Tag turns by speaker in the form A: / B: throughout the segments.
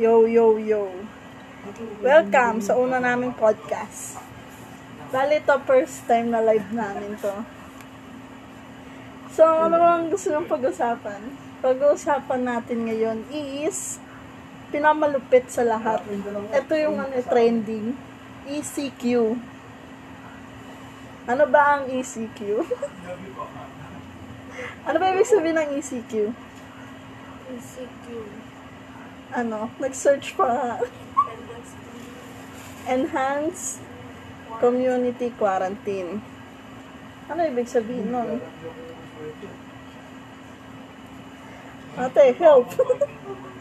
A: Yo, yo, yo. Welcome sa una naming podcast. Bali to first time na live namin to. So, ano bang gusto nyo pag-usapan? Pag-uusapan natin ngayon is pinamalupit sa lahat. Ito yung ano, trending. ECQ. Ano ba ang ECQ? ano ba ibig sabihin ng ECQ?
B: ECQ.
A: Ano, nag-search pa Enhanced Community Quarantine. Ano ibig sabihin nun? Ate, help!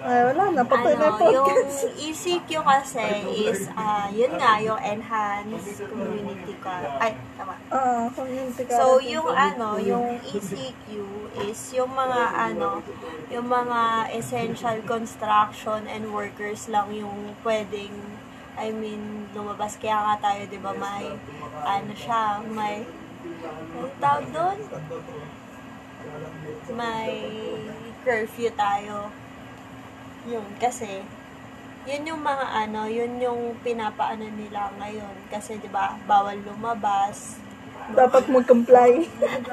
A: Ay, wala na. Patay na yung
B: Ano, yung
A: podcast.
B: ECQ kasi is, ah, yun nga, yung Enhanced Community Car. Ay, tama.
A: Ah, community
B: So,
A: quarantine.
B: yung ano, yung ECQ is yung mga ano, yung mga essential construction and workers lang yung pwedeng, I mean, lumabas. Kaya nga tayo, di ba, may, ano siya, may, ano tawag doon? May curfew tayo. Yun, kasi, yun yung mga ano, yun yung pinapaano nila ngayon. Kasi, di ba, bawal lumabas,
A: Dapat mag-comply.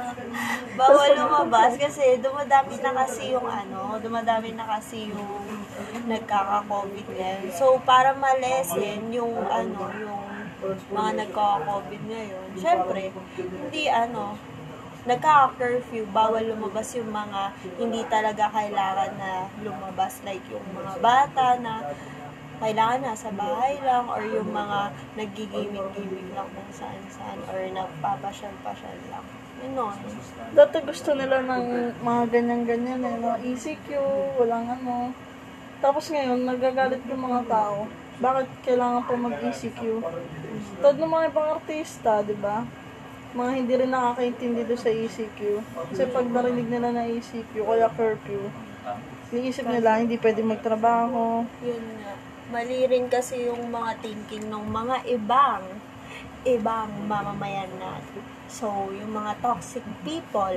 B: Bawal lumabas kasi dumadami na kasi yung ano, dumadami na kasi yung nagkaka-COVID ngayon. So, para malesen yung ano, yung mga nagkaka-COVID ngayon, syempre, hindi ano, nagkaka-curfew, bawal lumabas yung mga hindi talaga kailangan na lumabas like yung mga bata na kailangan nasa bahay lang or yung mga naggigaming-gaming lang kung saan-saan or nagpapasyal-pasyal lang. Yun.
A: Dati gusto nila ng mga ganyan-ganyan eh, no? ECQ, walang ano. Tapos ngayon, nagagalit yung mga tao. Bakit kailangan pa mag-ECQ? Todo ng mga ibang artista, di ba? Mga hindi rin nakakaintindi doon sa ECQ. Kasi pag narinig nila na ECQ, kaya curfew, iniisip nila hindi pwede magtrabaho.
B: Yun nga. Mali rin kasi yung mga thinking ng mga ibang ibang mamamayan natin. So, yung mga toxic people,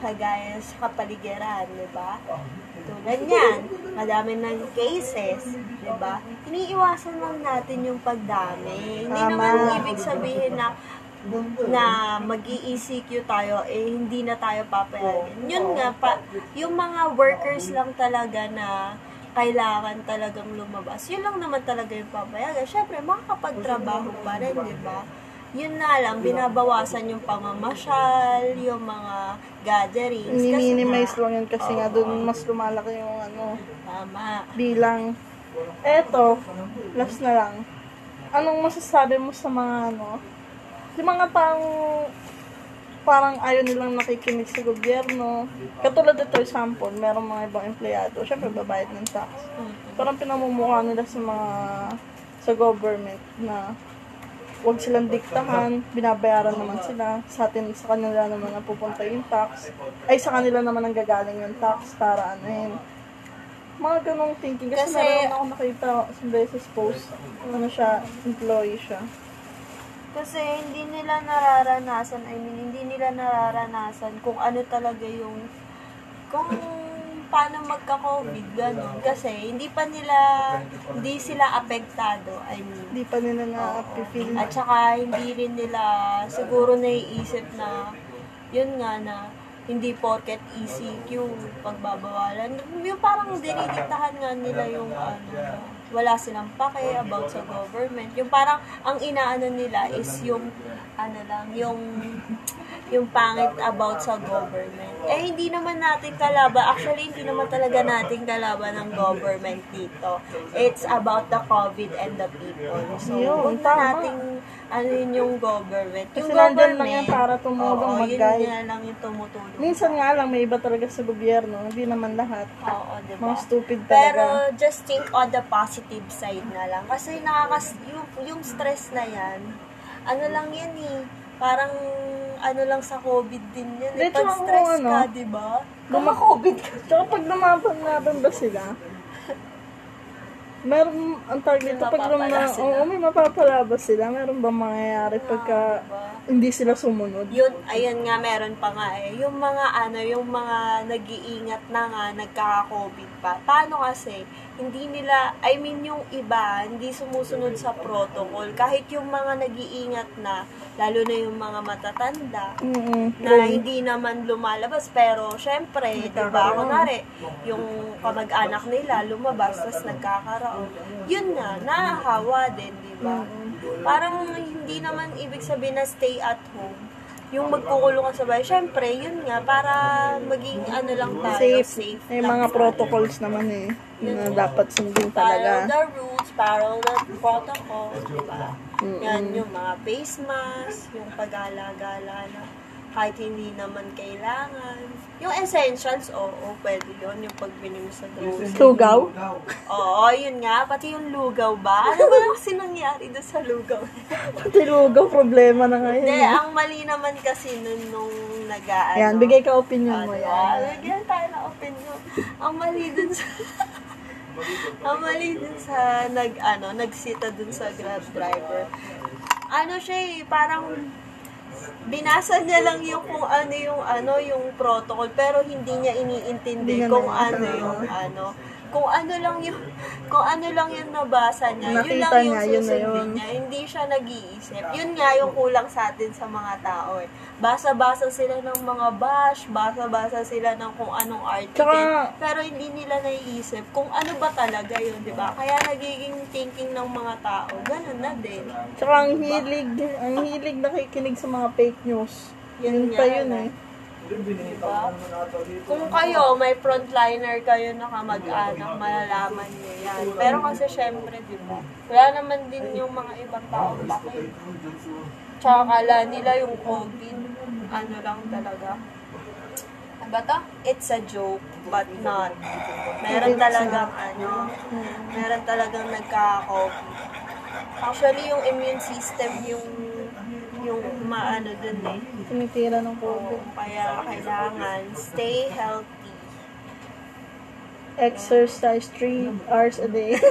B: kagaya sa kapaligiran, di ba? Tulad yan, madami ng cases, di ba? Iniiwasan lang natin yung pagdami. Hindi
A: Tama.
B: naman ibig sabihin na na mag ECQ tayo, eh, hindi na tayo papayagan. Yun nga, pa, yung mga workers lang talaga na kailangan talagang lumabas. Yun lang naman talaga yung papayagan. Siyempre, makakapagtrabaho pa rin, di ba? Yun na lang, binabawasan yung pamamasyal, yung mga gatherings. Nga,
A: lang yun kasi nga doon mas lumalaki yung ano,
B: Tama.
A: bilang. Eto, last na lang. Anong masasabi mo sa mga ano, yung mga taong parang ayaw nilang nakikinig sa gobyerno. Katulad ito, example, merong mga ibang empleyado, syempre babayad ng tax. Parang pinamumukha nila sa mga sa government na wag silang diktahan, binabayaran naman sila, sa atin, sa kanila naman ang pupunta yung tax, ay sa kanila naman ang gagaling yung tax para ano yun. Mga ganong thinking. Kasi,
B: Kasi-
A: meron ako nakita sa beses post, ano siya, employee siya.
B: Kasi hindi nila nararanasan, I mean, hindi nila nararanasan kung ano talaga yung, kung paano magka-COVID, ganun. Kasi hindi pa nila, hindi sila apektado, I mean.
A: Hindi pa nila na-feel.
B: At saka hindi rin nila siguro naiisip na, yun nga na, hindi porket ECQ, pagbabawalan. Yung parang dinidiktahan nga nila yung ano, wala silang pake about sa government. Yung parang ang inaano nila is yung ano lang, yung yung pangit about sa government. Eh, hindi naman natin kalaban. Actually, hindi naman talaga natin kalaban ng government dito. It's about the COVID and the people. So, huwag na nating ano yun yung government. Yung
A: Kasi nandyan lang yan para tumulong,
B: oo, yun
A: mag-guide.
B: nga lang yung tumutulong.
A: Minsan nga lang, may iba talaga sa gobyerno, hindi naman lahat.
B: Oo, di
A: Mga stupid
B: Pero
A: talaga.
B: just think on the positive side na lang. Kasi nakakas yung, yung stress na yan, ano lang yan eh. Parang ano lang sa COVID din yan. Eh. Pag
A: kung
B: stress
A: ano,
B: ka, di ba?
A: Luma-
B: COVID ka.
A: Tsaka pag lumaban-laban ba sila, Meron, ang tawag dito, pag
B: sila.
A: oo, may mapapalabas sila. Meron ba mangyayari pagka hindi sila sumunod?
B: Yun, ayun nga, meron pa nga eh. Yung mga ano, yung mga nag-iingat na nga, nagkaka-COVID pa. Paano kasi, hindi nila, I mean yung iba, hindi sumusunod sa protocol. Kahit yung mga nag-iingat na, lalo na yung mga matatanda,
A: Mm-mm.
B: na hindi naman lumalabas. Pero, syempre, di ba, kunwari, yung kamag-anak nila lumabas, tapos nagkakaroon. Yun nga, nahahawa din, di ba? Parang hindi naman ibig sabihin na stay at home. Yung magkukulong ka sa bahay, syempre, yun nga, para maging ano lang tayo,
A: Safe.
B: safe.
A: May mga protocols naman eh. Na dapat sundin
B: Follow
A: talaga.
B: the rules, follow the protocol, di ba?
A: Mm-mm.
B: Yan, yung mga face mask, yung pag-alagala na kahit hindi naman kailangan. Yung essentials, oo, pwede yun. Yung pagbili mo sa grocery.
A: Tugaw?
B: Oo, yun nga. Pati yung lugaw ba? Ano ba kasi nangyari doon sa lugaw?
A: Pati lugaw, problema na ngayon.
B: Hindi, ang mali naman kasi nun nung nag-ano.
A: Ayan, bigay ka opinion mo
B: Ano,
A: yan.
B: Bigyan tayo ng opinion. Ang mali dun sa... ang mali dun sa nag, ano, nagsita dun sa grab driver. Ano siya eh, parang binasa niya lang yung kung ano yung ano yung protocol pero hindi niya iniintindi
A: Hindi
B: kung ano yung ano kung ano lang yung kung ano lang yung nabasa niya yun
A: Nakita
B: lang yung
A: niya, yun na
B: susundin
A: yun.
B: niya. Hindi siya nag-iisip. Yun nga yung kulang sa atin sa mga tao eh. Basa-basa sila ng mga bash basa-basa sila ng kung anong article.
A: Tsaka-
B: pero hindi nila naiisip kung ano ba talaga yun di ba? Kaya nagiging thinking ng mga tao ganun na din.
A: Tsaka ang hilig, ang hilig nakikinig sa mga fake news.
B: Yun
A: Yun pa yun eh.
B: Diba? Kung kayo, may frontliner kayo na kamag-anak, malalaman niyo yan. Pero kasi syempre, di ba? Wala naman din yung mga ibang tao bakit. Tsaka kala nila yung COVID, ano lang talaga. Ano to? It's a joke, but not. Meron talagang ano, meron talagang nagka-COVID. Actually, yung immune system yung yung maano dun eh.
A: Tinitira ng COVID.
B: Kaya kailangan stay healthy.
A: Exercise 3 hours a day.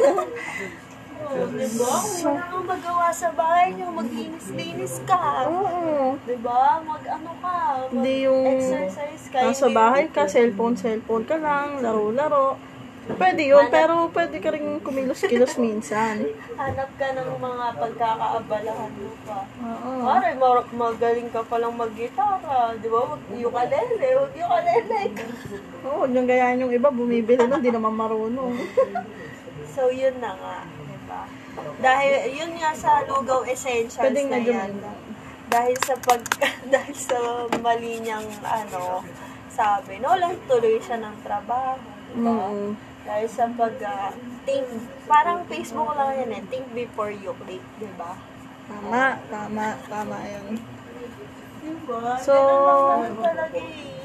B: Oh, diba? Wala kang magawa sa bahay niyo, maglinis-linis ka.
A: Oo.
B: Diba? Mag-ano ka, mag-exercise ka.
A: Nasa bahay ka, cellphone, cellphone ka lang, laro-laro. Pwede yun, pero pwede ka rin kumilos-kilos minsan.
B: Hanap ka ng mga pagkakaabalahan mo pa.
A: Oo.
B: Pare, ma- magaling ka palang mag-gitara. Di ba? Ukulele. Huwag ukulele.
A: Oo, huwag niyong gayaan yung iba, bumibili nun, di naman marunong.
B: So, yun na nga. Diba? Dahil, yun nga sa lugaw essentials
A: Pwedeng
B: na
A: medyo
B: yan. Dahil sa pag, dahil sa mali niyang, ano, sabi, no, lang tuloy siya ng trabaho. Diba?
A: Mm.
B: Dahil sa pag, ah, think, parang Facebook lang yan eh, think before you click, diba?
A: Tama, tama, tama yun.
B: Diba?
A: So-
B: Ganun lang naman talaga eh.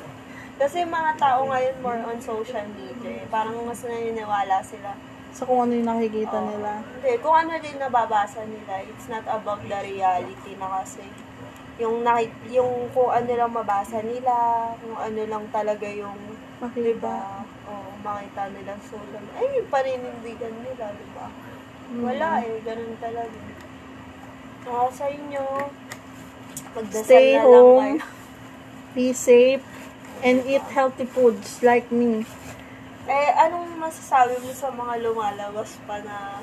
B: Kasi mga tao ngayon more on social media eh. Parang mas naniniwala sila
A: Sa kung ano yung nakikita nila.
B: Hindi, kung ano din nababasa nila, it's not about the reality na kasi. Yung, nakit, yung kung ano lang mabasa nila, kung ano lang talaga yung,
A: Makita.
B: diba, oh, makita nila sa social media. Ay, yung paninindigan nila, diba? Wala eh, ganun talaga. Kaya sa inyo, magdasal
A: Stay
B: na lang
A: home.
B: kayo.
A: Be safe and eat healthy foods like me.
B: Eh, anong masasabi mo sa mga lumalabas pa na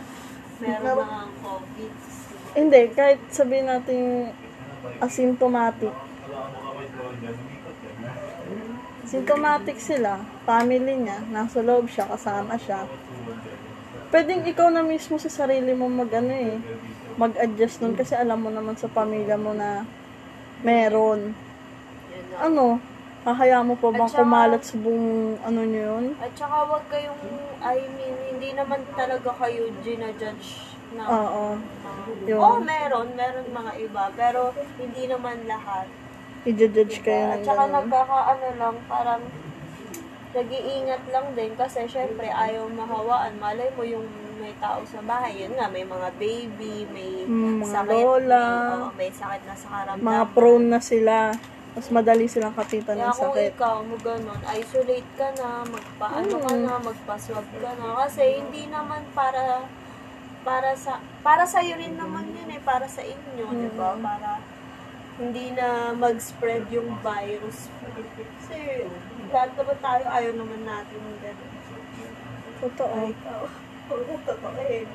B: meron mga COVID?
A: Hindi, kahit sabihin natin asymptomatic. Symptomatic sila, family niya, nasa loob siya, kasama siya. Pwedeng ikaw na mismo sa sarili mo mag ano eh, mag-adjust nun kasi alam mo naman sa pamilya mo na meron. Ano, hahaya mo pa bang
B: saka-
A: kumalat sa buong ano nyo yun?
B: At saka wag kayong, I mean, hindi naman talaga kayo ginajudge na.
A: Oo. Yun.
B: Oo, meron, meron mga iba, pero hindi naman lahat.
A: I-judge kayo
B: At
A: ng
B: saka
A: ganun.
B: nagkakaano lang, parang nag-iingat lang din kasi syempre ayaw mahawaan. Malay mo yung may tao sa bahay, yun nga, may mga baby, may
A: Mm, mga
B: sakit,
A: lola.
B: may, oo, may sakit na sa karamdaman.
A: Mga prone na sila. Mas madali silang kapitan
B: Kaya
A: ng
B: kung
A: sakit.
B: ikaw mo ganun, isolate ka na, magpaano ka
A: Mm.
B: na, magpaswab ka na. Kasi hindi naman para para sa para sa rin naman yun eh, para sa inyo, 'di ba? Para hindi na mag-spread yung virus. Kasi lahat naman tayo ayaw naman natin ng ganun.
A: Totoo.
B: Ikaw, oo, totoo eh.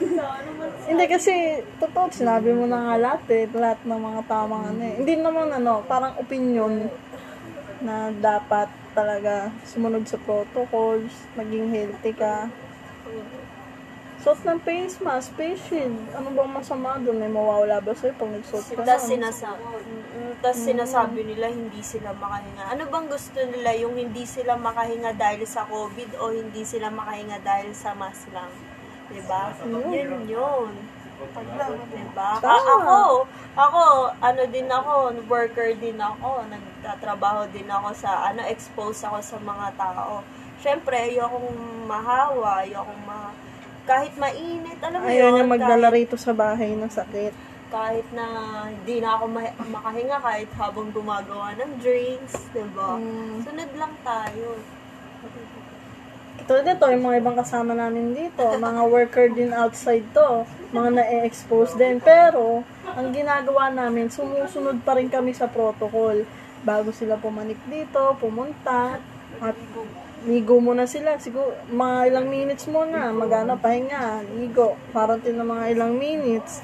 B: ano.
A: Hindi kasi, totoo, sinabi mo na nga lahat eh, lahat ng mga tamang ano eh. Hindi naman ano, parang opinion na dapat talaga sumunod sa protocols, maging healthy ka. Suot ng face mask, face shield. Ano bang masama doon? May mawawala ba sa'yo pag nagsuot ka
B: Tapos
A: nun?
B: sinasabi, tas sinasabi nila hindi sila makahinga. Ano bang gusto nila? Yung hindi sila makahinga dahil sa COVID o hindi sila makahinga dahil sa mask lang? Diba? Yun yun. Diba?
A: Tama.
B: A- ako, ako, ano din ako, worker din ako, nagtatrabaho din ako sa, ano, expose ako sa mga tao. Siyempre, ayokong mahawa, ayokong ma... Kahit mainit, alam mo
A: Ayaw niya
B: yun,
A: magdala
B: kahit-
A: rito sa bahay ng sakit.
B: kahit na hindi na ako ma- makahinga kahit habang gumagawa ng drinks, 'di ba?
A: Mm.
B: Sunod lang tayo.
A: Ito dito, yung mga ibang kasama namin dito, mga worker din outside to, mga na-expose din. Pero, ang ginagawa namin, sumusunod pa rin kami sa protocol. Bago sila pumanik dito, pumunta, at ligo muna sila. Siguro, mga ilang minutes muna, magana, pahinga, ligo. Parating na mga ilang minutes.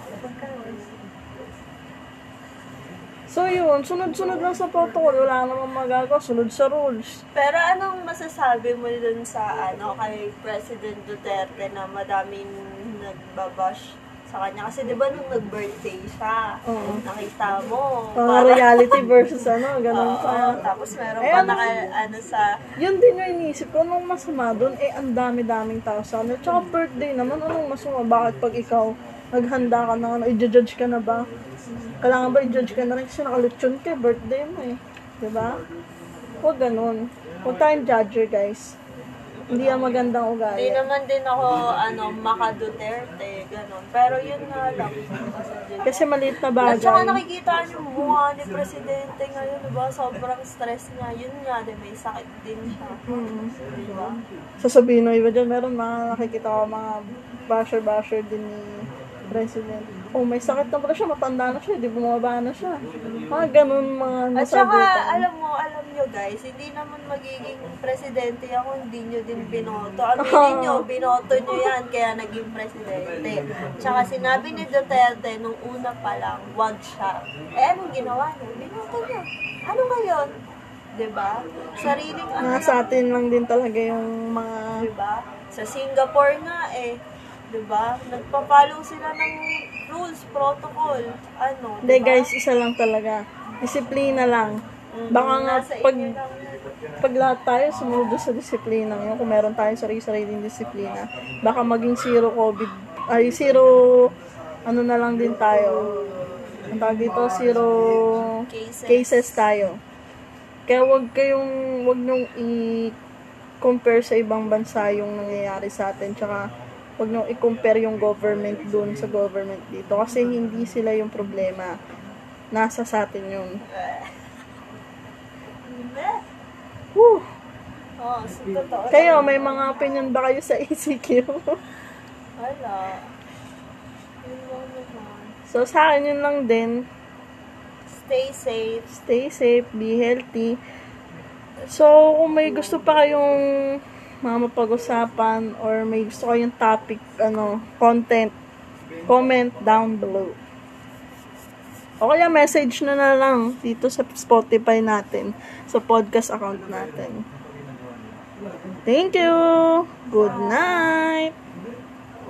A: So yun, sunod-sunod lang sa protocol. Wala namang magagawa, sunod sa rules.
B: Pero anong masasabi mo dun sa ano kay President Duterte na madaming nagbabash sa kanya kasi 'di ba nung nag-birthday siya,
A: Oo.
B: nakita mo,
A: Mga reality versus ano, ganun
B: Oo,
A: pa.
B: tapos meron
A: Eh,
B: pa
A: ano-
B: naka, ano sa
A: Yun din yung inisip ko, nung masama doon, eh, ang dami-daming tao sa ano. Tsaka birthday naman, anong masama? Bakit pag ikaw, naghanda ka na, ano, i-judge ka na ba? Kailangan ba i-judge ka na rin kasi nakalutson ka, birthday mo eh. Diba? Huwag ganun. Huwag tayong judger, guys. Hindi yan magandang
B: Hindi
A: ugali.
B: naman din ako, ano, maka Duterte, ganun. Pero yun nga lang.
A: Kasi maliit na
B: At saka
A: bagay.
B: nakikita niyo mukha ni Presidente ngayon, diba? Sobrang stress niya. Yun nga, di may sakit din siya.
A: Hmm.
B: Diba?
A: Sasabihin mo iba dyan, meron mga nakikita ko mga basher-basher din ni President. Oh, may sakit na pala siya, matanda na siya, di bumaba na siya. Mga ganun mga
B: At saka, alam mo, alam nyo guys, hindi naman magiging presidente ako, hindi nyo din binoto. Aminin nyo, binoto nyo yan, kaya naging presidente. Tsaka sinabi ni Duterte, nung una pa lang, wag siya. Eh, anong ginawa niya? Binoto niya. Ano ngayon? 'Di ba? Sariling ano
A: Mga sa atin lang din talaga yung mga...
B: Diba? Sa Singapore nga eh, 'di ba? Nagpa-follow sila ng rules, protocol, ano,
A: Hindi
B: diba?
A: guys, isa lang talaga. Disiplina lang.
B: Mm,
A: Baka nga pag, pag lahat tayo sumunod sa disiplina yun, kung meron tayong sarili-sariling disiplina, baka maging zero COVID, ay zero, ano na lang din tayo. Ang tawag dito, zero
B: Cases.
A: cases tayo. Kaya wag kayong, wag nyung i-compare sa ibang bansa yung nangyayari sa atin. Tsaka, wag nyung i-compare yung government dun sa government dito. Kasi hindi sila yung problema. Nasa sa atin yun. Whew.
B: Oh, so totoo.
A: Kayo, may mga opinion ba kayo sa ECQ?
B: Wala.
A: So, sa akin yun lang din.
B: Stay safe.
A: Stay safe, be healthy. So, kung may gusto pa kayong mga mapag-usapan or may gusto kayong topic, ano, content, comment down below. O kaya message na na lang dito sa Spotify natin, sa podcast account natin. Thank you! Good night!